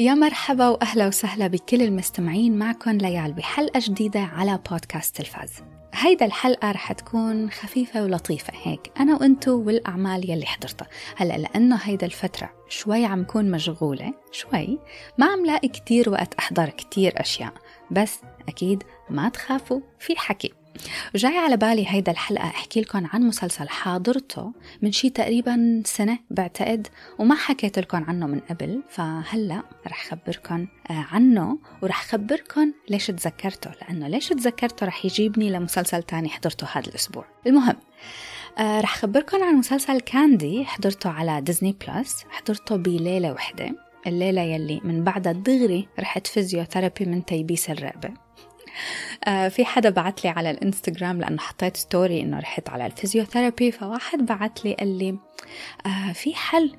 يا مرحبا وأهلا وسهلا بكل المستمعين معكم ليال بحلقة جديدة على بودكاست تلفاز. هيدا الحلقة رح تكون خفيفة ولطيفة هيك أنا وأنتو والأعمال يلي حضرتها. هلأ لأنه هيدا الفترة شوي عم كون مشغولة شوي ما عم لاقي كتير وقت أحضر كتير أشياء بس أكيد ما تخافوا في حكي. وجاي على بالي هيدا الحلقة أحكي لكم عن مسلسل حاضرته من شي تقريبا سنة بعتقد وما حكيت لكم عنه من قبل فهلأ رح خبركم آه، عنه ورح خبركم ليش تذكرته لأنه ليش تذكرته رح يجيبني لمسلسل تاني حضرته هذا الأسبوع. المهم آه رح خبركم عن مسلسل كاندي حضرته على ديزني بلس حضرته بليلة وحدة الليلة يلي من بعدها دغري رحت physiotherapy من تيبيس الرقبة. في حدا بعت لي على الانستغرام لأنه حطيت story إنه رحت على ال physiotherapy فواحد بعت لي قال لي آه في حل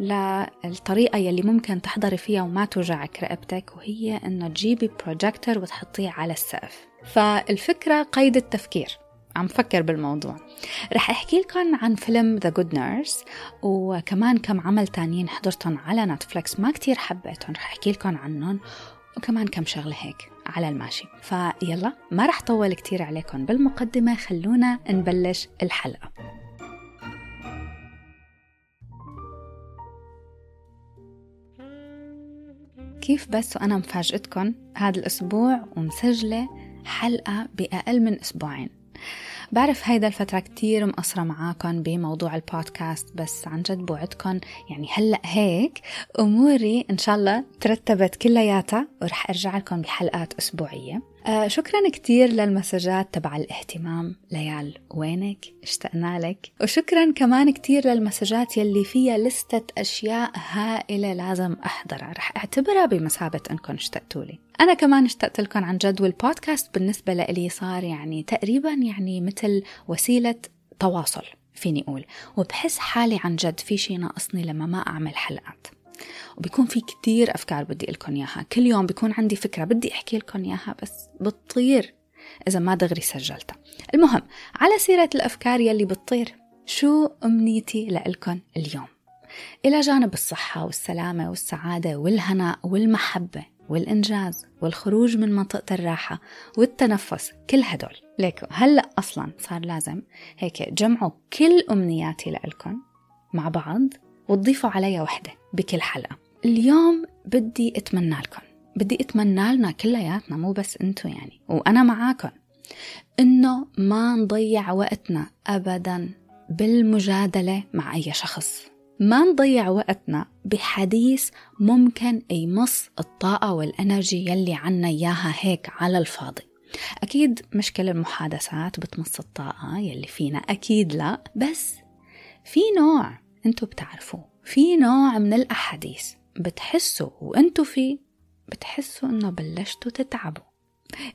للطريقة يلي ممكن تحضري فيها وما توجعك رقبتك وهي إنه تجيبي بروجيكتور وتحطيه على السقف. فالفكرة قيد التفكير. عم فكر بالموضوع. رح أحكي لكم عن فيلم The Good Nurse وكمان كم عمل تانيين حضرتهم على نتفلكس ما كتير حبيتهم. رح أحكي لكم عنهم وكمان كم شغلة هيك. على الماشي. فيلا ما رح طول كتير عليكم. بالمقدمة خلونا نبلش الحلقة. كيف بس وأنا مفاجئتكم هذا الأسبوع ومسجلة حلقة بأقل من أسبوعين؟ بعرف هيدا الفترة كتير مقصرة معاكم بموضوع البودكاست بس عن جد بوعدكم يعني هلأ هيك أموري إن شاء الله ترتبت كلياتها ورح أرجع لكم بحلقات أسبوعية. آه شكرا كتير للمسجات تبع الاهتمام. ليال وينك؟ اشتقنا لك. وشكرا كمان كتير للمسجات يلي فيها لستة أشياء هائلة لازم أحضرها. رح أعتبرها بمثابة أنكم اشتقتوا لي. أنا كمان اشتقت لكم عن جد والبودكاست بالنسبة لي صار يعني تقريبا يعني مثل وسيلة تواصل فيني أقول. وبحس حالي عن جد في شي ناقصني لما ما أعمل حلقات. وبيكون في كتير أفكار بدي لكم إياها. كل يوم بيكون عندي فكرة بدي أحكي لكم إياها بس بتطير إذا ما دغري سجلتها. المهم على سيرة الأفكار يلي بتطير شو أمنيتي لإلكم اليوم؟ إلى جانب الصحة والسلامة والسعادة والهناء والمحبة والإنجاز والخروج من منطقة الراحة والتنفس كل هدول. ليكو هلأ أصلا صار لازم هيك جمعوا كل أمنياتي لإلكم مع بعض وتضيفوا عليها وحدة. بكل حلقة. اليوم بدي أتمنى لكم بدي أتمنى لنا كلياتنا مو بس أنتو يعني وأنا معاكم إنه ما نضيع وقتنا أبدا بالمجادلة مع أي شخص. ما نضيع وقتنا بحديث ممكن يمص الطاقة والإنرجي يلي عنا إياها هيك على الفاضي. أكيد مش كل المحادثات بتمص الطاقة يلي فينا أكيد لا بس في نوع أنتو بتعرفوه. في نوع من الأحاديث بتحسوا وانتو فيه بتحسوا إنه بلشتوا تتعبوا.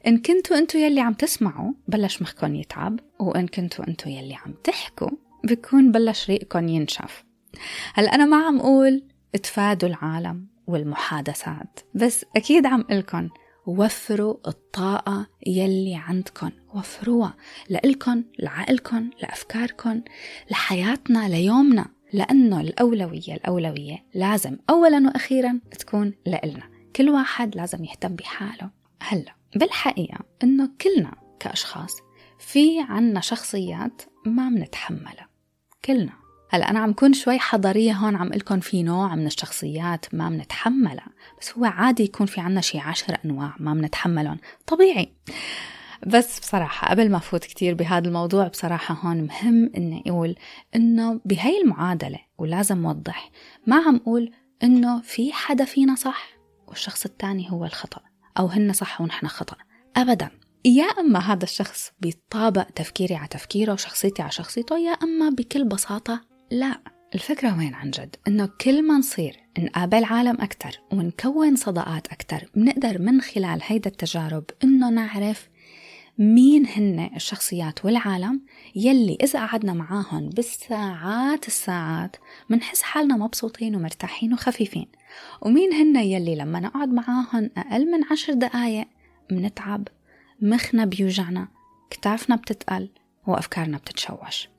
إن كنتوا انتو يلي عم تسمعوا بلش مخكن يتعب وإن كنتوا انتو يلي عم تحكوا بكون بلش ريقكم ينشف. هلأ أنا ما عم أقول تفادوا العالم والمحادثات بس أكيد عم قلكن وفروا الطاقة يلي عندكن وفروها لإلكن لعقلكن لأفكاركن لحياتنا ليومنا. لأنه الأولوية الأولوية لازم أولا وأخيرا تكون لإلنا. كل واحد لازم يهتم بحاله. هلأ بالحقيقة إنه كلنا كأشخاص في عنا شخصيات ما بنتحملها كلنا. هلأ أنا عم كون شوي حضارية هون عم لكم في نوع من الشخصيات ما بنتحملها بس هو عادي يكون في عنا شي عشر أنواع ما بنتحملهم طبيعي. بس بصراحة قبل ما أفوت كتير بهذا الموضوع بصراحة هون مهم إني أقول إنه بهاي المعادلة ولازم أوضح ما عم أقول إنه في حدا فينا صح والشخص التاني هو الخطأ أو هن صح ونحن خطأ أبدا يا أما هذا الشخص بيطابق تفكيري على تفكيره وشخصيتي على شخصيته يا أما بكل بساطة لا الفكرة وين عن جد؟ إنه كل ما نصير نقابل عالم أكتر ونكون صداقات أكتر بنقدر من خلال هيدا التجارب إنه نعرف مين هن الشخصيات والعالم يلي إذا قعدنا معاهم بالساعات الساعات منحس حالنا مبسوطين ومرتاحين وخفيفين. ومين هن يلي لما نقعد معاهم أقل من عشر دقايق منتعب مخنا بيوجعنا كتافنا بتتقل وأفكارنا بتتشوش.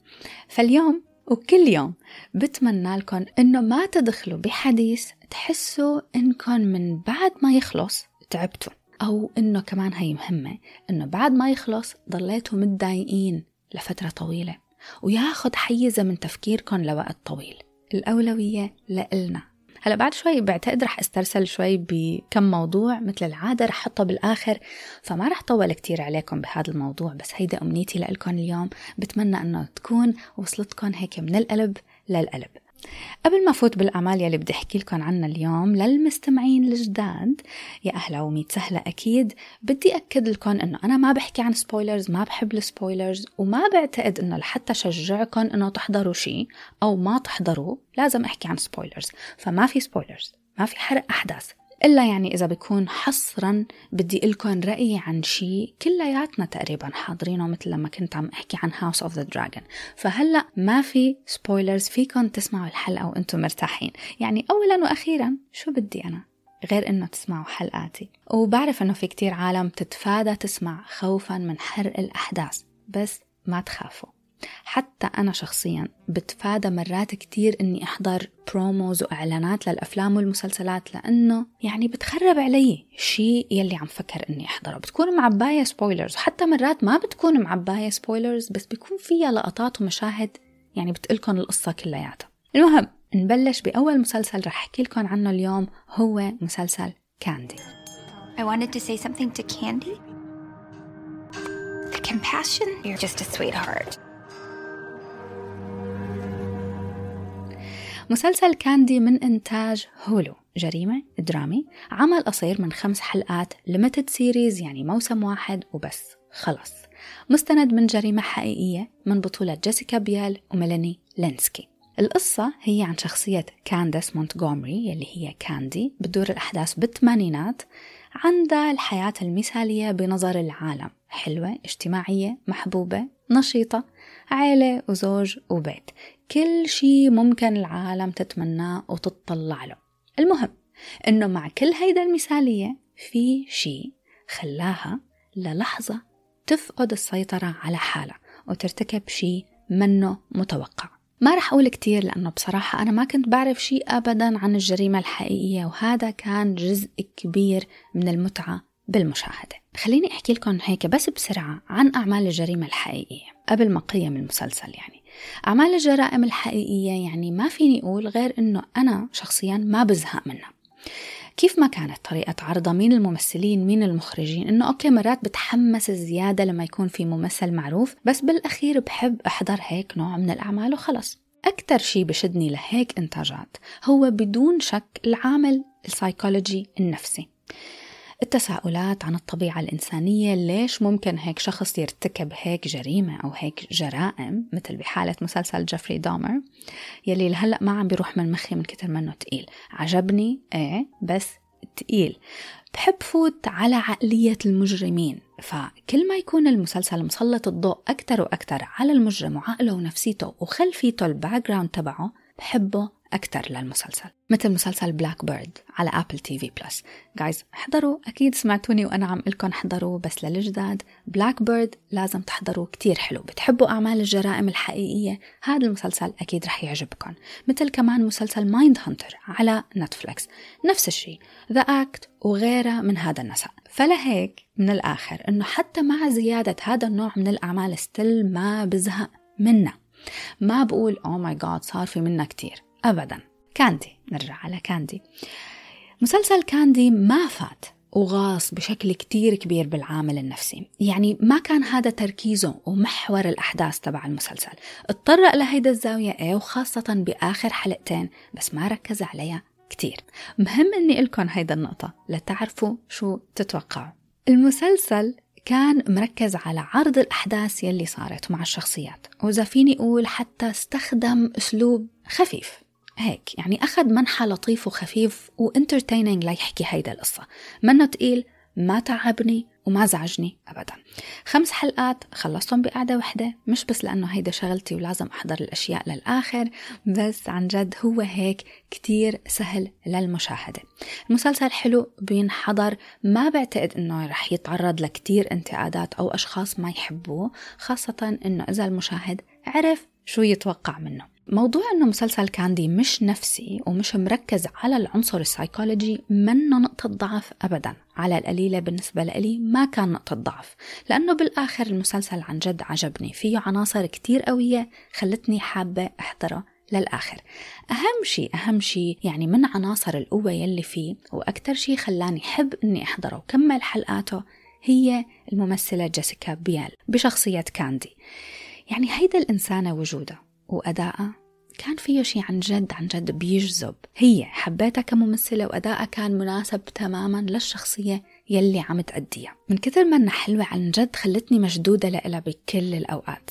فاليوم وكل يوم بتمنى لكم إنه ما تدخلوا بحديث تحسوا إنكم من بعد ما يخلص تعبتوا. أو إنه كمان هي مهمة إنه بعد ما يخلص ضليتوا متضايقين لفترة طويلة وياخد حيزة من تفكيركم لوقت طويل الأولوية لإلنا. هلأ بعد شوي بعتقد رح أسترسل شوي بكم موضوع مثل العادة رح حطه بالآخر فما رح طول كتير عليكم بهذا الموضوع بس هيدا أمنيتي لكم اليوم. بتمنى أنه تكون وصلتكم هيك من القلب للقلب. قبل ما فوت بالأعمال يلي بدي أحكي لكم عنها اليوم للمستمعين الجداد يا أهلا وميت سهلة أكيد. بدي أكد لكم أنه أنا ما بحكي عن spoilers ما بحب ال spoilers وما بعتقد أنه لحتى شجعكم أنه تحضروا شيء أو ما تحضروا لازم أحكي عن spoilers فما في spoilers ما في حرق أحداث. إلا يعني إذا بيكون حصرا بدي لكم رأيي عن شيء كلياتنا تقريبا حاضرينه مثل لما كنت عم أحكي عن House of the Dragon فهلأ ما في spoilers فيكم تسمعوا الحلقة وأنتم مرتاحين. يعني أولا وأخيرا شو بدي أنا؟ غير إنه تسمعوا حلقاتي. وبعرف إنه في كتير عالم تتفادى تسمع خوفا من حرق الأحداث بس ما تخافوا. حتى أنا شخصيا بتفادى مرات كتير إني أحضر promos وإعلانات للأفلام والمسلسلات لأنه يعني بتخرب علي شيء يلي عم فكر إني أحضره. بتكون معباية spoilers وحتى مرات ما بتكون معباية spoilers بس بيكون فيها لقطات ومشاهد يعني بتقلكن القصة كلياتها. المهم نبلش بأول مسلسل رح أحكي لكم عنه اليوم هو مسلسل Candy I wanted to say something to Candy. The compassion, you're just a sweetheart. مسلسل Candy من إنتاج Hulu. جريمة درامي. عمل قصير من خمس حلقات limited series يعني موسم واحد وبس. خلص مستند من جريمة حقيقية من بطولة جيسيكا بيال وميلاني لينسكي. القصة هي عن شخصية كاندس مونتغومري يلي هي كاندي بتدور الأحداث بالثمانينات عندها الحياة المثالية بنظر العالم. حلوة اجتماعية محبوبة نشيطة عيلة وزوج وبيت. كل شي ممكن العالم تتمناه وتتطلع له. المهم إنه مع كل هيدا المثالية في شي خلاها للحظة تفقد السيطرة على حالها وترتكب شي منه متوقع. ما رح أقول كتير لأنه بصراحة أنا ما كنت بعرف شيء أبدا عن الجريمة الحقيقية وهذا كان جزء كبير من المتعة بالمشاهدة. خليني أحكي لكم هيك بس بسرعة عن أعمال الجريمة الحقيقية قبل ما قيم المسلسل يعني. أعمال الجرائم الحقيقية يعني ما فيني أقول غير أنه أنا شخصيا ما بزهق منها. كيف ما كانت طريقة عرضها مين الممثلين مين المخرجين؟ إنه okay مرات بتحمس زيادة لما يكون في ممثل معروف بس بالأخير بحب أحضر هيك نوع من الأعمال وخلص. أكثر شيء بشدني لهيك إنتاجات هو بدون شك العامل السايكولوجي النفسي. التساؤلات عن الطبيعة الإنسانية ليش ممكن هيك شخص يرتكب هيك جريمة أو هيك جرائم مثل بحالة مسلسل جيفري دومر يلي لهلأ ما عم بيروح من مخي من كتر منه تقيل. عجبني إيه بس تقيل. بحب فوت على عقلية المجرمين. فكل ما يكون المسلسل مسلط الضوء أكتر وأكتر على المجرم وعقله ونفسيته وخلفيته ال background تبعه بحبه أكثر للمسلسل مثل مسلسل Black Bird على Apple TV Plus guys احضروا أكيد سمعتوني وأنا عم لكم احضروا بس للجداد Black Bird لازم تحضروا كتير حلو. بتحبوا أعمال الجرائم الحقيقية؟ هذا المسلسل أكيد رح يعجبكم مثل كمان مسلسل Mindhunter على نتفليكس نفس الشيء The Act وغيرها من هذا النسق فلهيك من الآخر أنه حتى مع زيادة هذا النوع من الأعمال still ما بزهق منها ما بقول oh my God صار في منا كتير. ابدا. Candy. نرجع على Candy. مسلسل Candy ما فات وغاص بشكل كتير كبير بالعامل النفسي. يعني ما كان هذا تركيزه ومحور الأحداث تبع المسلسل. اتطرق لهيدا الزاوية إيه وخاصة بآخر حلقتين بس ما ركز عليها كتير. مهم إني لكم هيدا النقطة لتعرفوا شو تتوقعوا. المسلسل كان مركز على عرض الأحداث يلي صارت مع الشخصيات وإذا فيني أقول حتى استخدم أسلوب خفيف. هيك يعني أخذ منحى لطيف وخفيف وانترتيننج ليحكي هيدا القصة. منه تقيل ما تعبني وما زعجني أبدا. خمس حلقات خلصتهم بقعدة وحدة مش بس لأنه هيدا شغلتي ولازم أحضر الأشياء للآخر بس عن جد هو هيك كتير سهل للمشاهدة. المسلسل حلو بينحضر. ما بعتقد أنه رح يتعرض لكتير انتقادات أو أشخاص ما يحبوه خاصة أنه إذا المشاهد عرف شو يتوقع منه. موضوع إنه مسلسل كاندي مش نفسي ومش مركز على العنصر السايكولوجي منه نقطة ضعف ابدا. على القليلة بالنسبة لي ما كان نقطة ضعف لأنه بالآخر المسلسل عن جد عجبني. فيه عناصر كتير قوية خلتني حابة أحضره للآخر. أهم شيء أهم شيء يعني من عناصر القوة يلي فيه وأكتر شيء خلاني حب أني أحضره وكمل حلقاته هي الممثلة جيسيكا بيال بشخصية كاندي. يعني هيدا الإنسانة وجودها وأدائها كان فيه شيء عن جد عن جد بيجذب. هي حبيتها كممثلة وأدائها كان مناسب تماما للشخصية يلي عم تأديها. من كثر ما إنها حلوة عن جد خلتني مشدودة لإلها بكل الأوقات.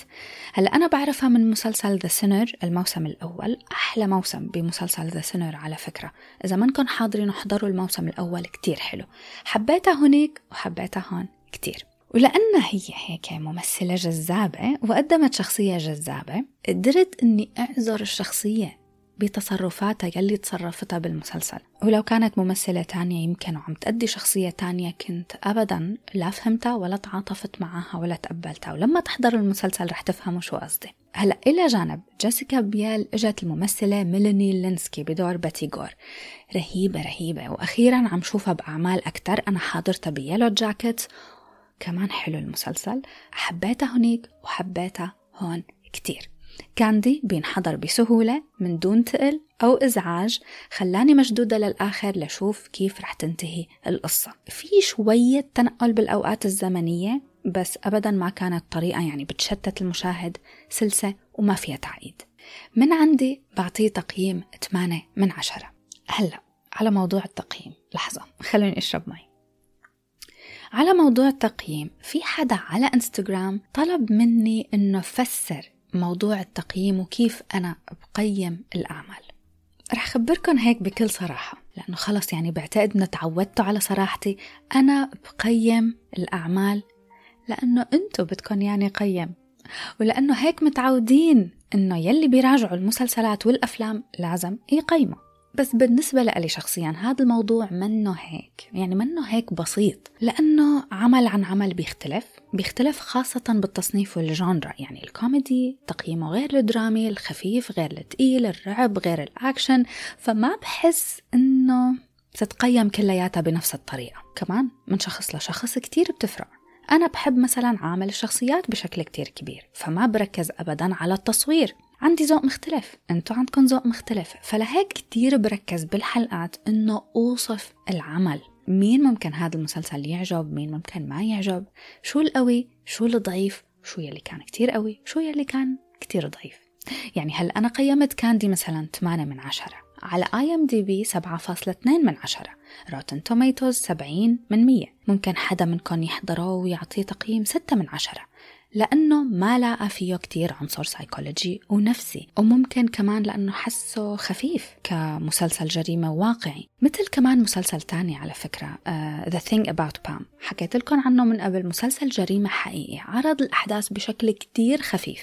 هلأ أنا بعرفها من مسلسل The Sinner الموسم الأول. أحلى موسم بمسلسل The Sinner على فكرة. إذا منكم حاضرين احضروا الموسم الأول كتير حلو. حبيتها هناك وحبيتها هون كتير. ولأنها هي هيك ممثلة جذابة وقدمت شخصية جذابة قدرت أني أعذر الشخصية بتصرفاتها يلي تصرفتها بالمسلسل. ولو كانت ممثلة تانية يمكن وعم تأدي شخصية تانية كنت أبدا لا فهمتها ولا تعاطفت معها ولا تقبلتها. ولما تحضروا المسلسل رح تفهموا شو قصدي. هلأ إلى جانب جيسيكا بيال إجت الممثلة ميلاني لينسكي بدور بيتي جور رهيبة رهيبة. وأخيرا عم شوفها بأعمال أكتر. أنا حاضرتها Yellowjackets كمان حلو المسلسل. حبيتها هنيك وحبيتها هون كتير. Candy بينحضر بسهولة من دون تقل أو إزعاج خلاني مشدودة للآخر لشوف كيف رح تنتهي القصة. في شوية تنقل بالأوقات الزمنية بس أبدا ما كانت طريقة يعني بتشتت المشاهد سلسة وما فيها تعقيد. من عندي بعطيه تقييم 8 من عشرة. هلأ على موضوع التقييم. لحظة خلوني أشرب مي. على موضوع التقييم في حدا على إنستغرام طلب مني إنه فسر موضوع التقييم وكيف أنا بقيم الأعمال. رح خبركن هيك بكل صراحة لأنه خلص يعني بعتقد إنه تعودتوا على صراحتي أنا بقيم الأعمال لأنه أنتوا بدكن يعني قيم ولأنه هيك متعودين إنه يلي بيراجعوا المسلسلات والأفلام لازم يقيموا. بس بالنسبة لي شخصيا هذا الموضوع منه هيك يعني منه هيك بسيط لأنه عمل عن عمل بيختلف بيختلف خاصة بالتصنيف والجانرا يعني الكوميدي تقييمه غير الدرامي الخفيف غير الثقيل الرعب غير الأكشن فما بحس إنه تتقيم كلياتها بنفس الطريقة. كمان من شخص لشخص كتير بتفرق. أنا بحب مثلا عامل الشخصيات بشكل كتير كبير فما بركز أبدا على التصوير. عندي ذوق مختلف أنتوا عندكم ذوق مختلف فلهيك كتير بركز بالحلقات انه اوصف العمل. مين ممكن هذا المسلسل يعجب؟ مين ممكن ما يعجب؟ شو القوي؟ شو الضعيف؟ شو يلي كان كتير قوي؟ شو يلي كان كتير ضعيف؟ يعني هل أنا قيمت Candy مثلا 8 من 10 على IMDb 7.2 من 10 Rotten Tomatoes 70 من 100 ممكن حدا منكم يحضره ويعطيه تقييم 6 من 10 لأنه ما لاقى فيه كتير عنصر سايكولوجي ونفسي وممكن كمان لأنه حسه خفيف كمسلسل جريمة واقعي. مثل كمان مسلسل تاني على فكرة uh, The Thing About Pam. حكيت لكم عنه من قبل مسلسل جريمة حقيقي عرض الأحداث بشكل كتير خفيف.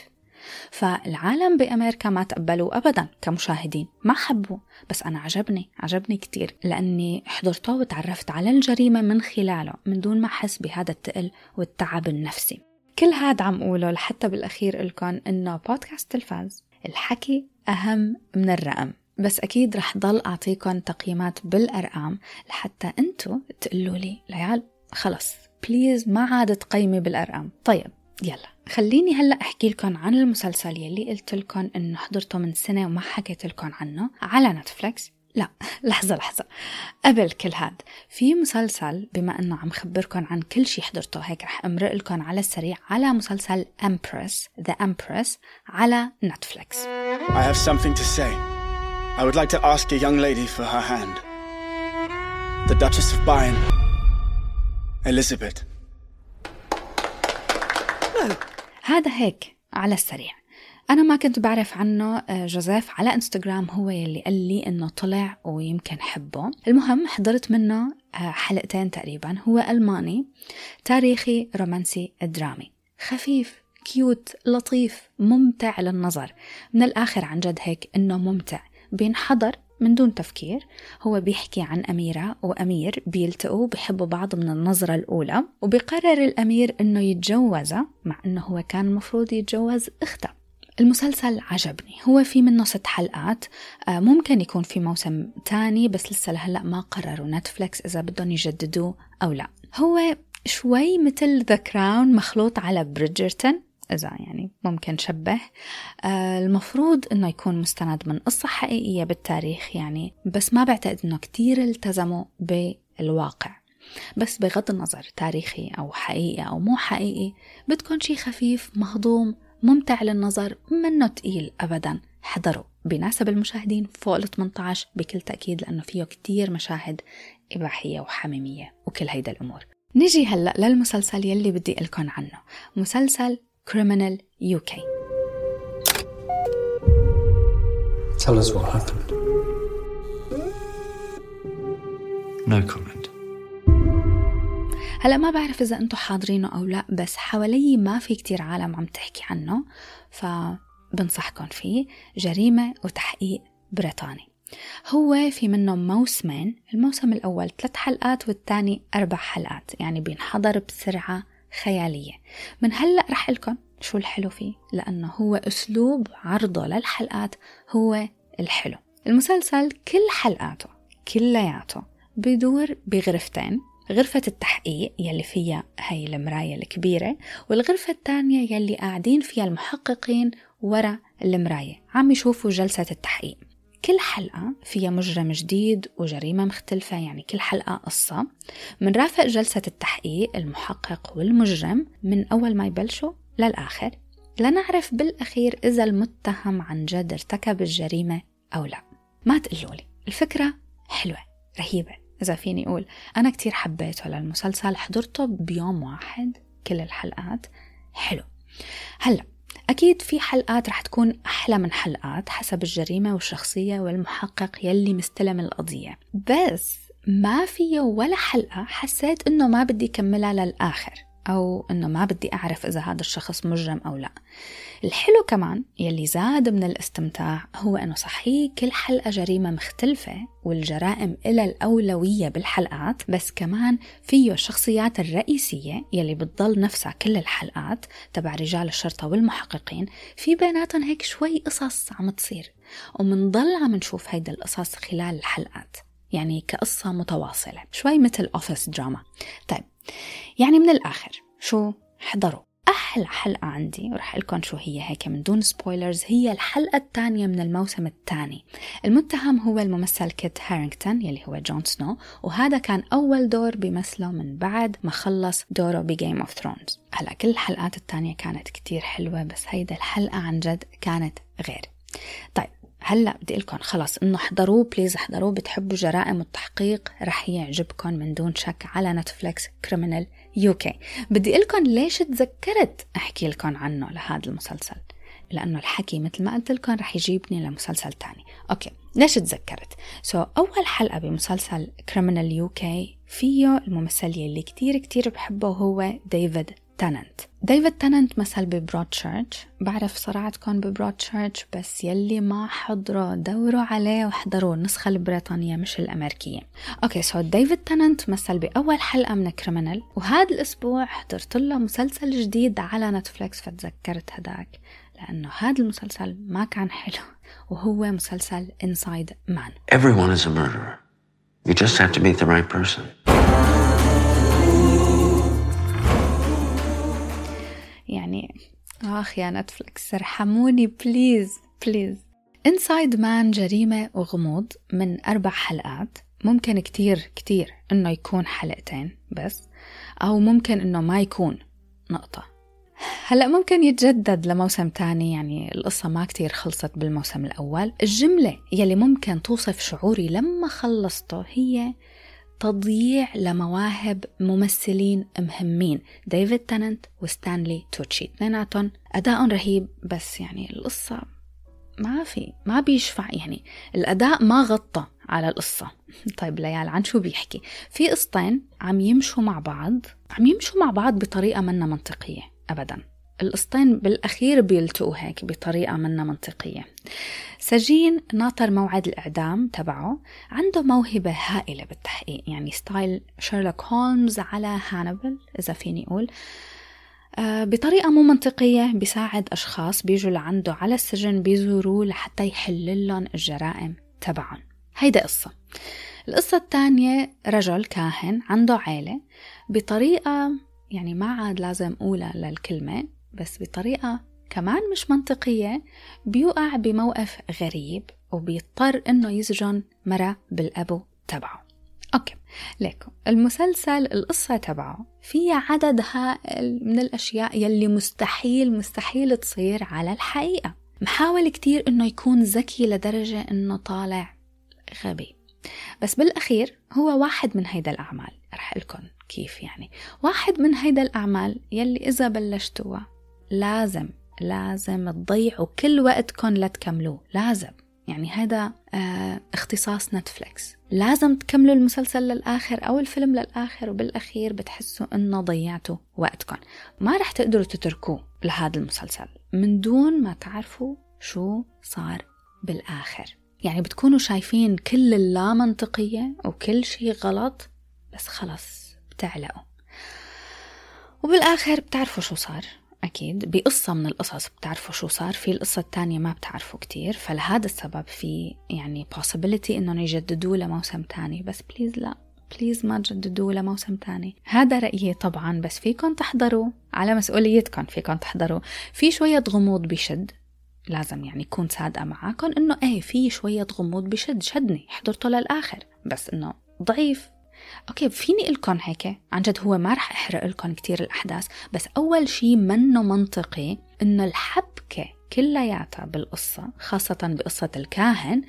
فالعالم بأمريكا ما تقبلوا أبدا كمشاهدين ما حبوا بس أنا عجبني عجبني كتير لأني حضرته وتعرفت على الجريمة من خلاله من دون ما أحس بهذا التقل والتعب النفسي. كل هذا عم قوله لحتى بالأخير لكم إنه بودكاست تلفاز الحكي أهم من الرقم. بس أكيد رح ضل أعطيكم تقييمات بالأرقام لحتى أنتوا تقولوا لي ليال خلص. بليز ما عاد تقيمي بالأرقام. طيب يلا. خليني هلأ أحكي لكم عن المسلسل يلي قلت لكم إنه حضرته من سنة وما حكيت لكم عنه على نتفلكس لا لحظة لحظة قبل كل هاد في مسلسل بما إنه عم خبركم عن كل شي حضرته هيك رح امرق لكم على السريع على مسلسل Empress The Empress على نتفليكس I have something to say. I would like to ask a young lady for her hand. The Duchess of Bayern. Elizabeth. هذا هيك على السريع أنا ما كنت بعرف عنه آه، جوزيف على إنستغرام هو يلي قال لي إنه طلع ويمكن حبه. المهم حضرت منه آه، حلقتين تقريبا هو ألماني تاريخي رومانسي درامي. خفيف cute لطيف ممتع للنظر. من الآخر عن جد هيك إنه ممتع. بينحضر من دون تفكير. هو بيحكي عن أميرة وأمير بيلتقوا بيحبوا بعض من النظرة الأولى وبيقرر الأمير إنه يتجوزها مع إنه هو كان المفروض يتجوز أختها المسلسل عجبني. هو في منه ست حلقات. آه، ممكن يكون في موسم تاني بس لسه لهلا ما قرروا نتفلكس إذا بدهم يجددوه أو لا. هو شوي مثل The Crown مخلوط على Bridgerton إذا يعني ممكن شبه. آه، المفروض إنه يكون مستند من قصة حقيقية بالتاريخ يعني بس ما بعتقد إنه كتير التزموا بالواقع. بس بغض النظر تاريخي أو حقيقي أو مو حقيقي بتكون شي خفيف مهضوم ممتع للنظر منه تقيل أبدا. حضروا بيناسب المشاهدين فوق ال 18 بكل تأكيد لأنه فيه كتير مشاهد إباحية وحميمية وكل هيدا الأمور. نجي هلأ للمسلسل يلي بدي لكم عنه. مسلسل Criminal UK Tell us what happened. No comment. هلا ما بعرف إذا أنتم حاضرينه أو لا بس حوالي ما في كتير عالم عم تحكي عنه فبنصحكم فيه جريمة وتحقيق بريطاني. هو في منه موسمين الموسم الأول ثلاث حلقات والثاني أربع حلقات يعني بينحضر بسرعة خيالية. من هلأ رح لكم شو الحلو فيه لأنه هو أسلوب عرضه للحلقات هو الحلو. المسلسل كل حلقاته كلياته بدور بغرفتين غرفة التحقيق يلي فيها هي المراية الكبيرة والغرفة الثانية يلي قاعدين فيها المحققين ورا المراية. عم يشوفوا جلسة التحقيق. كل حلقة فيها مجرم جديد وجريمة مختلفة يعني كل حلقة قصة. رافق جلسة التحقيق المحقق والمجرم من أول ما يبلشوا للآخر لنعرف بالأخير إذا المتهم عن جد ارتكب الجريمة أو لا. ما تقولوا لي الفكرة حلوة رهيبة. إذا فيني أقول. أنا كتير حبيته للمسلسل حضرته بيوم واحد كل الحلقات. حلو. هلأ أكيد في حلقات رح تكون أحلى من حلقات حسب الجريمة والشخصية والمحقق يلي مستلم القضية. بس ما فيه ولا حلقة حسيت إنه ما بدي كملها للآخر. أو إنه ما بدي أعرف إذا هذا الشخص مجرم أو لا. الحلو كمان يلي زاد من الاستمتاع هو أنه صحيح كل حلقة جريمة مختلفة والجرائم إلى الأولوية بالحلقات بس كمان فيه الشخصيات الرئيسية يلي بتضل نفسها كل الحلقات تبع رجال الشرطة والمحققين. في بيناتهم هيك شوي قصص عم تصير ومنضل عم نشوف هيدا القصص خلال الحلقات يعني كقصة متواصلة شوي مثل office drama طيب يعني من الآخر شو؟ حضروا أحلى حلقة عندي ورح قلكم شو هي هيك من دون spoilers هي الحلقة الثانية من الموسم الثاني. المتهم هو الممثل كيت هارينغتون يلي هو جون سنو وهذا كان أول دور بمثله من بعد ما خلص دوره ب Game of Thrones هلا كل الحلقات الثانية كانت كتير حلوة بس هيدا الحلقة عن جد كانت غير. طيب هلا بدي قلكم خلص إنه احضروه please احضروه. بتحبوا جرائم التحقيق؟ رح يعجبكم من دون شك على نتفليكس Criminal UK بدي قلكم ليش تذكرت أحكي لكم عنه لهذا المسلسل. لأنه الحكي مثل ما قلت لكم رح يجيبني لمسلسل تاني. okay ليش تذكرت؟ so so, أول حلقة بمسلسل Criminal UK فيه الممثل يلي كتير كتير بحبه هو ديفيد تاننت ديفيد تاننت مثل ب Broadchurch بعرف صرعتكم ب Broadchurch بس يلي ما حضروا دوروا عليه واحضروا النسخة البريطانية مش الأمريكية. okay so ديفيد تاننت مثل بأول حلقة من Criminal وهذا الأسبوع حضرت له مسلسل جديد على نتفليكس فتذكرت هداك. لأنه هذا المسلسل ما كان حلو وهو مسلسل Inside Man. Everyone is a murderer. You just have to meet the right person. يعني. آخ يا نتفلكس ارحموني please please Inside Man جريمة وغموض من أربع حلقات. ممكن كتير كتير إنه يكون حلقتين بس أو ممكن إنه ما يكون نقطة. هلأ ممكن يتجدد لموسم تاني يعني القصة ما كتير خلصت بالموسم الأول. الجملة يلي ممكن توصف شعوري لما خلصته هي تضييع لمواهب ممثلين مهمين. ديفيد تننت وستانلي توتشي. اثنيناتهم أداء رهيب بس يعني القصة ما في ما بيشفع يعني. الأداء ما غطى على القصة. طيب ليال عن شو بيحكي؟ في قصتين عم يمشوا مع بعض عم يمشوا مع بعض بطريقة منا منطقية أبدا. القصتين بالأخير بيلتقوا هيك بطريقة منا منطقية. سجين ناطر موعد الإعدام تبعه عنده موهبة هائلة بالتحقيق يعني style شيرلوك هولمز على هانيبال إذا فيني أقول. آه، بطريقة مو منطقية بيساعد أشخاص بيجوا لعنده على السجن بيزوروه لحتى يحل لهم الجرائم تبعهم. هيدا قصة. القصة الثانية رجل كاهن عنده عيلة بطريقة يعني ما عاد لازم أقولها للكلمة بس بطريقة كمان مش منطقية بيوقع بموقف غريب وبيضطر إنه يسجن مرة بالأبو تبعه. أوكي ليكو المسلسل القصة تبعه فيها عدد هائل من الأشياء يلي مستحيل مستحيل تصير على الحقيقة. محاول كتير إنه يكون ذكي لدرجة إنه طالع غبي. بس بالأخير هو واحد من هيدا الأعمال. رح لكم كيف يعني. واحد من هيدا الأعمال يلي إذا بلشتوها لازم لازم تضيعوا كل وقتكم لتكملوه لازم. يعني هذا آه اختصاص نتفليكس لازم تكملوا المسلسل للآخر أو الفيلم للآخر وبالأخير بتحسوا إنه ضيعتوا وقتكم. ما رح تقدروا تتركوه لهذا المسلسل من دون ما تعرفوا شو صار بالآخر. يعني بتكونوا شايفين كل اللا منطقية وكل شيء غلط بس خلص بتعلقوا. وبالآخر بتعرفوا شو صار. أكيد. بقصة من القصص بتعرفوا شو صار. في القصة الثانية ما بتعرفوا كتير. فلهذا السبب في يعني possibility إنهم يجددوه لموسم تاني. بس please لا. please ما تجددوه لموسم تاني. هذا رأيي طبعا. بس فيكم تحضروا. على مسؤوليتكم فيكم تحضروا. في شوية غموض بشد. لازم يعني كون صادقة معاكم إنه إيه في شوية غموض بشد. شدني. حضرته للآخر. بس إنه ضعيف. okay فيني قلكم هيك؟ عن جد هو ما رح أحرق لكم كثير الأحداث بس أول شيء منه منطقي إنه الحبكة كلياتها بالقصة خاصة بقصة الكاهن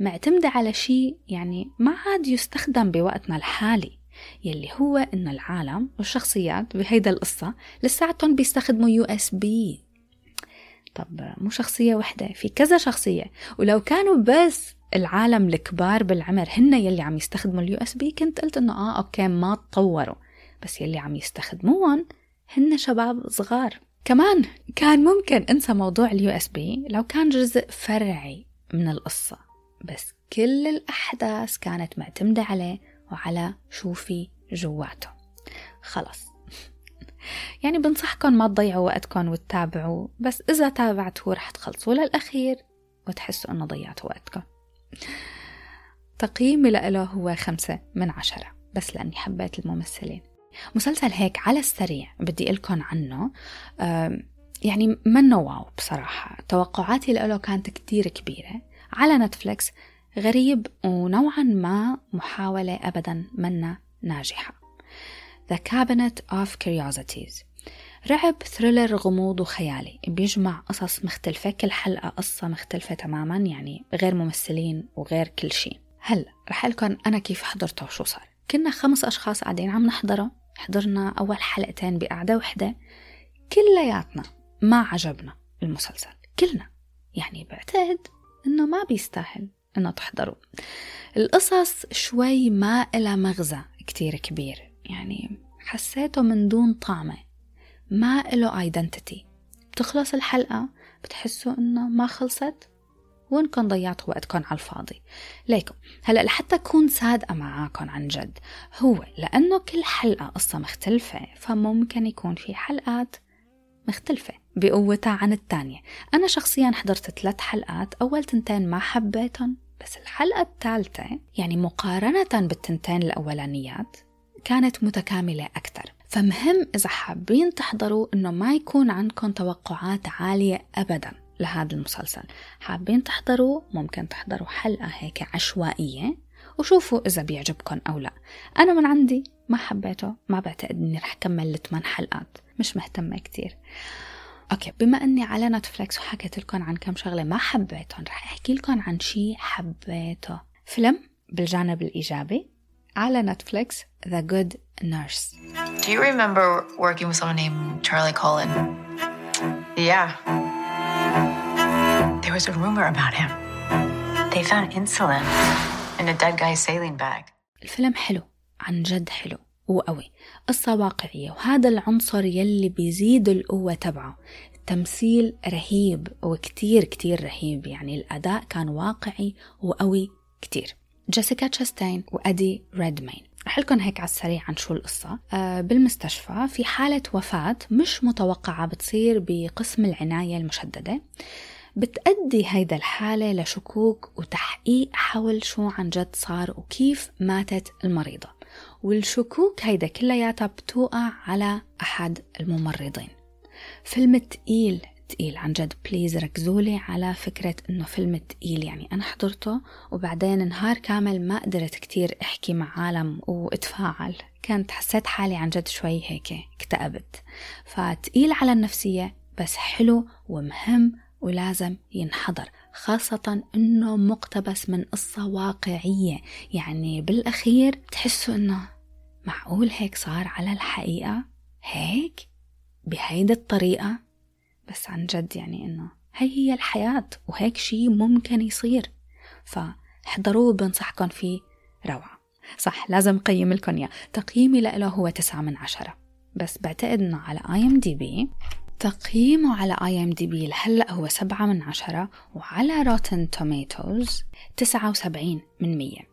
معتمدة على شيء يعني ما عاد يستخدم بوقتنا الحالي يلي هو إنه العالم والشخصيات بهيدا القصة لساتهم بيستخدموا USB. طب مو شخصية وحدة في كذا شخصية ولو كانوا بس العالم الكبار بالعمر هن يلي عم يستخدموا ال USB كنت قلت إنه آه okay ما تطوروا. بس يلي عم يستخدموهم هن شباب صغار. كمان كان ممكن انسى موضوع ال USB لو كان جزء فرعي من القصة. بس كل الأحداث كانت معتمدة عليه وعلى شو في جواته. خلص. يعني بنصحكم ما تضيعوا وقتكم وتتابعوا. بس إذا تابعتوا رح تخلصوا للأخير وتحسوا إنه ضيعتوا وقتكم. تقييمي له هو خمسة من عشرة. بس لأني حبيت الممثلين. مسلسل هيك على السريع بدي لكم عنه. يعني منه wow بصراحة. توقعاتي له كانت كتير كبيرة. على نتفليكس غريب ونوعا ما محاولة أبدا منا ناجحة. The Cabinet of Curiosities. رعب thriller غموض وخيالي. بيجمع قصص مختلفة كل حلقة قصة مختلفة تماما يعني غير ممثلين وغير كل شيء. هلا رح قلكم أنا كيف حضرته وشو صار. كنا خمس أشخاص قاعدين عم نحضره. حضرنا أول حلقتين بقعدة وحدة. كلياتنا ما عجبنا المسلسل. كلنا. يعني بعتقد إنه ما بيستاهل إنه تحضروا. القصص شوي ما إلها مغزى كتير كبير. يعني حسيته من دون طعمة. ما له ايدنتيتي بتخلص الحلقة بتحسوا إنه ما خلصت وانكم ضيعتوا وقتكم على الفاضي. ليكم هلأ لحتى أكون صادقة معاكم عن جد هو لأنه كل حلقة قصة مختلفة فممكن يكون في حلقات مختلفة بقوتها عن الثانية أنا شخصيا حضرت ثلاث حلقات أول تنتين ما حبيتهم بس الحلقة الثالثة يعني مقارنة بالتنتين الأولانيات كانت متكاملة أكثر. فمهم إذا حابين تحضروا إنه ما يكون عندكم توقعات عالية أبدا لهذا المسلسل. حابين تحضروا؟ ممكن تحضروا حلقة هيك عشوائية وشوفوا إذا بيعجبكم أو لا. أنا من عندي ما حبيته ما بعتقد إني رح كمل الثمان حلقات. مش مهتمة كتير. okay بما إني على نتفلكس وحكيت لكم عن كم شغلة ما حبيتهم رح أحكي لكم عن شيء حبيته. فيلم بالجانب الإيجابي على نتفليكس The Good Nurse. Do you remember working with someone named Charlie Cullen? Yeah. There was a rumor about him. They found insulin in a dead guy's saline bag. الفيلم حلو عن جد حلو وقوي قصة واقعية وهذا العنصر يلي بيزيد القوة تبعه التمثيل رهيب وكتير كتير رهيب يعني الأداء كان واقعي وقوي كتير جيسيكا تشاستين وأدي ريدمين رح لكم هيك على السريع عن شو القصة. آه بالمستشفى في حالة وفاة مش متوقعة بتصير بقسم العناية المشددة. بتأدي هيدا الحالة لشكوك وتحقيق حول شو عن جد صار وكيف ماتت المريضة. والشكوك هيدا كلياتها بتوقع على أحد الممرضين. فيلم تقيل تقيل عن جد. بليز ركزولي على فكرة إنه فيلم تقيل يعني. أنا حضرته وبعدين نهار كامل ما قدرت كتير أحكي مع عالم وأتفاعل. كانت حسيت حالي عن جد شوي هيك اكتئبت. فتقيل على النفسية بس حلو ومهم ولازم ينحضر خاصة إنه مقتبس من قصة واقعية. يعني بالأخير تحسوا إنه معقول هيك صار على الحقيقة؟ هيك؟ بهيدي الطريقة؟ بس عن جد يعني إنه هي هي الحياة وهيك شي ممكن يصير. فاحضروه بنصحكم فيه روعة. صح لازم قيم لكم اياه تقييمي له هو تسعة من عشرة. بس بعتقد إنه على IMDb تقييمه على IMDb لهلأ هو سبعة من عشرة وعلى Rotten Tomatoes تسعة وسبعين من مية.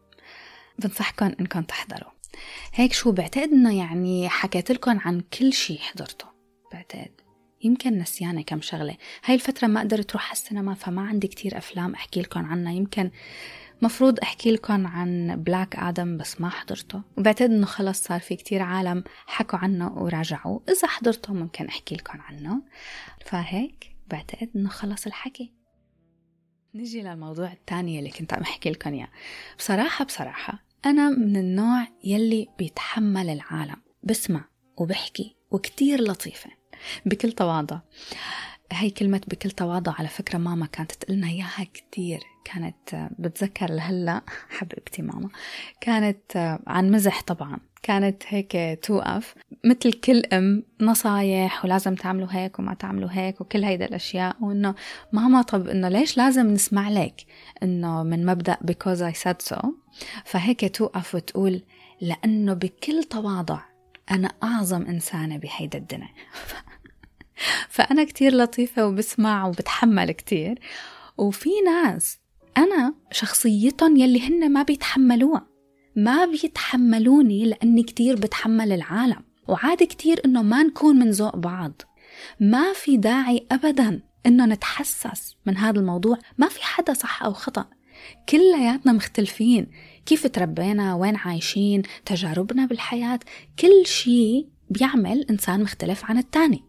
بنصحكم انكم تحضروا. هيك شو بعتقد إنه يعني حكيت لكم عن كل شي حضرته. بعتقد يمكن نسيانة كم شغلة. هاي الفترة ما قدرت روح على السينما فما عندي كتير أفلام أحكي لكم عنها. يمكن مفروض أحكي لكم عن Black Adam بس ما حضرته. وبعتقد إنه خلص صار في كتير عالم حكوا عنه وراجعوه إذا حضرته ممكن أحكي لكم عنه. فهيك بعتقد إنه خلص الحكي. نجي للموضوع الثاني اللي كنت عم أحكي لكم إياه بصراحة بصراحة أنا من النوع يلي بيتحمل العالم. بسمع وبحكي وكتير لطيفة. بكل تواضع. هي كلمة بكل تواضع على فكرة ماما كانت تقلنا إياها كتير. كانت بتذكر لهلأ حبيبتي ماما. كانت عن مزح طبعا. كانت هيك توقف مثل كل أم نصايح ولازم تعملوا هيك وما تعملوا هيك وكل هيدا الأشياء. وإنه ماما طب إنه ليش لازم نسمع لك؟ إنه من مبدأ because I said so. فهيك توقف وتقول لأنه بكل تواضع أنا أعظم إنسانة بهيدا الدنيا. فأنا كتير لطيفة وبسمع وبتحمل كتير. وفي ناس أنا شخصيتهم يلي هن ما بيتحملوها. ما بيتحملوني لأني كتير بتحمل العالم. وعادي كتير إنه ما نكون من ذوق بعض. ما في داعي أبدا إنه نتحسس من هذا الموضوع. ما في حدا صح أو خطأ. كلياتنا مختلفين. كيف تربينا؟ وين عايشين؟ تجاربنا بالحياة. كل شيء بيعمل إنسان مختلف عن التاني.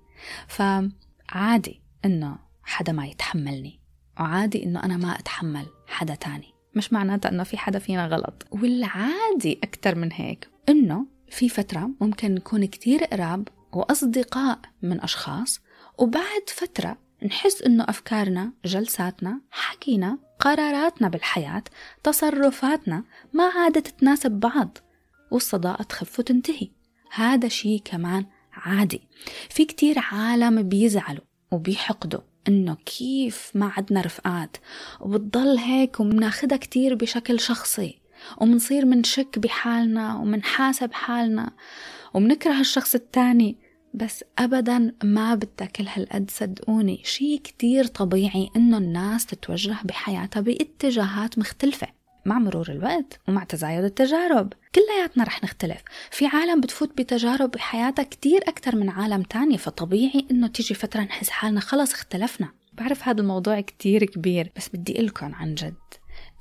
فعادي إنه حدا ما يتحملني وعادي إنه أنا ما أتحمل حدا تاني. مش معناتها إنه في حدا فينا غلط. والعادي أكتر من هيك إنه في فترة ممكن نكون كتير قراب وأصدقاء من أشخاص وبعد فترة نحس إنه أفكارنا جلساتنا حكينا قراراتنا بالحياة تصرفاتنا ما عادت تناسب بعض والصداقة تخف وتنتهي. هذا شيء كمان عادي. في كتير عالم بيزعلوا وبيحقدوا إنه كيف ما عدنا رفقات وبتضل هيك ومناخدها كتير بشكل شخصي ومنصير منشك بحالنا ومنحاسب حالنا ومنكره الشخص التاني بس أبدا ما بدها كل هالقد صدقوني. شي كتير طبيعي إنه الناس تتوجه بحياتها باتجاهات مختلفة. مع مرور الوقت ومع تزايد التجارب. كلياتنا رح نختلف. في عالم بتفوت بتجارب بحياتها كتير أكتر من عالم تاني فطبيعي إنه تيجي فترة نحس حالنا خلص اختلفنا. بعرف هذا الموضوع كتير كبير بس بدي لكم عن جد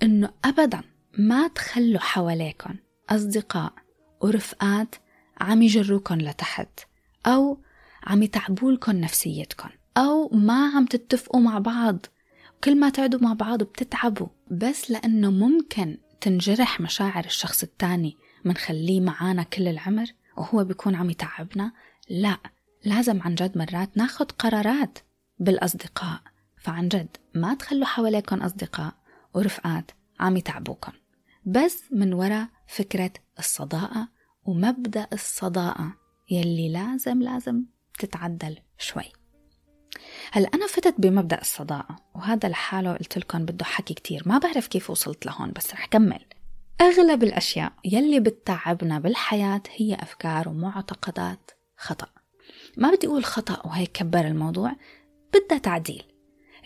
إنه أبدا ما تخلوا حواليكم أصدقاء ورفقات عم يجروكم لتحت أو عم يتعبولكم نفسيتكم أو ما عم تتفقوا مع بعض. كل ما تقعدوا مع بعض بتتعبوا بس لأنه ممكن تنجرح مشاعر الشخص التاني منخليه معانا كل العمر وهو بيكون عم يتعبنا. لا لازم عن جد مرات ناخد قرارات بالأصدقاء. فعن جد ما تخلوا حواليكم أصدقاء ورفقات عم يتعبوكم بس من وراء فكرة الصداقة ومبدأ الصداقة يلي لازم لازم تتعدل شوي. هلا أنا فتت بمبدأ الصداقة. وهذا لحاله قلت لكم بده حكي كتير. ما بعرف كيف وصلت لهون بس رح كمل. أغلب الأشياء يلي بتتعبنا بالحياة هي أفكار ومعتقدات خطأ. ما بدي أقول خطأ وهيك كبر الموضوع بدها تعديل.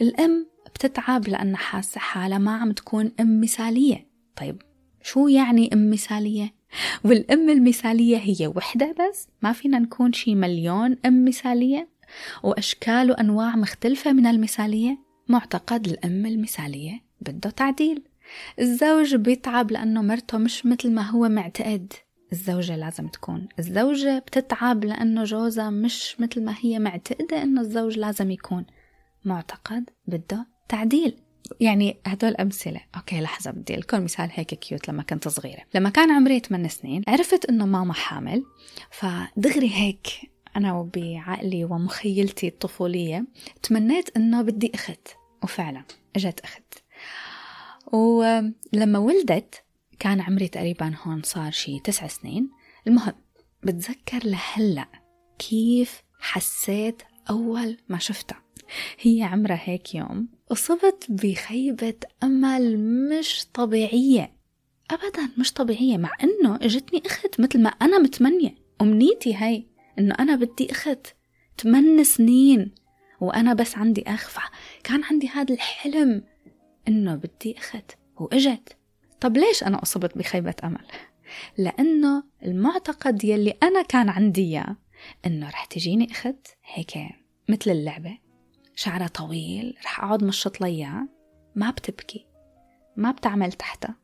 الأم بتتعب لأنها حاسة حالها ما عم تكون أم مثالية. طيب شو يعني أم مثالية؟ والأم المثالية هي وحدة بس؟ ما فينا نكون شي مليون أم مثالية؟ وأشكال وأنواع مختلفة من المثالية؟ معتقد الأم المثالية بده تعديل. الزوج بيتعب لأنه مرته مش مثل ما هو معتقد. الزوجة لازم تكون الزوجة بتتعب لأنه جوزها مش مثل ما هي معتقدة أنه الزوج لازم يكون. معتقد بده تعديل. يعني هدول أمثلة. okay لحظة بدي لكم مثال هيك cute لما كنت صغيرة. لما كان عمري 8 سنين عرفت إنه ماما حامل. فدغري هيك أنا وبعقلي ومخيلتي الطفولية تمنيت إنه بدي أخت. وفعلا إجت أخت. ولما ولدت كان عمري تقريبا هون صار شي تسع سنين. المهم بتذكر لهلأ كيف حسيت أول ما شفتها. هي عمرها هيك يوم أصبت بخيبة أمل مش طبيعية. أبدا مش طبيعية مع أنه إجتني أخت مثل ما أنا متمنية. أمنيتي هاي أنه أنا بدي أخت ثمان سنين. وأنا بس عندي أخ فكان عندي هذا الحلم أنه بدي أخت وإجت. طب ليش أنا أصبت بخيبة أمل؟ لأنه المعتقد يلي أنا كان عندي إياه إنه رح تجيني أخت هيك مثل اللعبة. شعرها طويل رح أقعد مشط ليا ما بتبكي. ما بتعمل تحتها.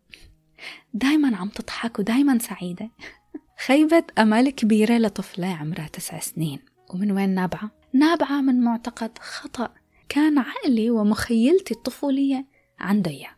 دايما عم تضحك ودايما سعيدة. خيبة أمل كبيرة لطفلة عمرها تسع سنين. ومن وين نابعة؟ نابعة من معتقد خطأ كان عقلي ومخيلتي الطفولية عنده إياه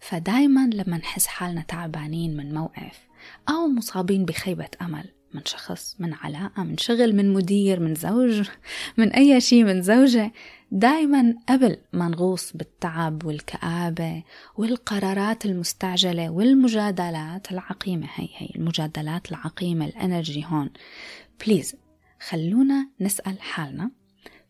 فدايما لما نحس حالنا تعبانين من موقف أو مصابين بخيبة أمل من شخص من علاقة من شغل من مدير من زوج من أي شيء من زوجة دايما قبل ما نغوص بالتعب والكآبة والقرارات المستعجلة والمجادلات العقيمة. هي هي المجادلات العقيمة الإنرجي هون. بليز خلونا نسأل حالنا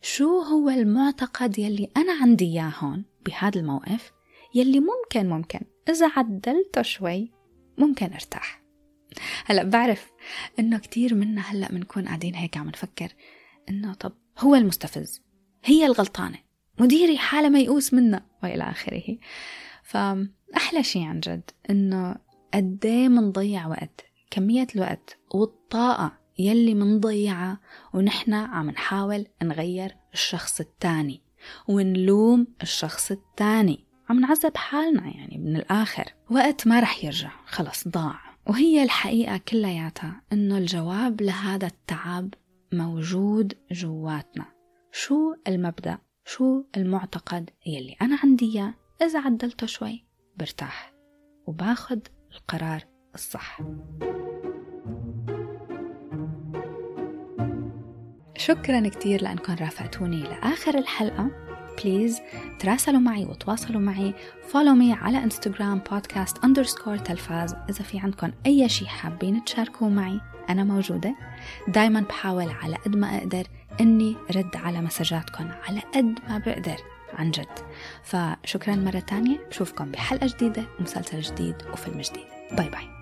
شو هو المعتقد يلي أنا عندي إياه هون بهذا الموقف؟ يلي ممكن ممكن. إذا عدلته شوي ممكن أرتاح. هلأ بعرف إنه كتير منا هلأ بنكون قاعدين هيك عم نفكر إنه طب هو المستفز هي الغلطانة مديري حالة ميؤوس منا وإلى آخره. فأحلى شيء عن جد إنه قديه منضيع وقت كمية الوقت والطاقة يلي منضيعها ونحن عم نحاول نغير الشخص التاني ونلوم الشخص التاني. عم نعذب حالنا يعني من الآخر. وقت ما رح يرجع خلص ضاع. وهي الحقيقة كلياتها إنه الجواب لهذا التعب موجود جواتنا. شو المبدأ؟ شو المعتقد يلي أنا عندي إياه؟ إذا عدلته شوي برتاح. وباخد القرار الصح. شكرا كتير لأنكم رافقتوني لآخر الحلقة. please تراسلوا معي وتواصلوا معي. follow me على انستغرام بودكاست underscore تلفاز إذا في عندكم أي شيء حابين تشاركوه معي. أنا موجودة. دايما بحاول على قد ما أقدر إني رد على مسجاتكم على قد ما بقدر عن جد. فشكرا مرة تانية. بشوفكم بحلقة جديدة ومسلسل جديد وفيلم جديد. باي باي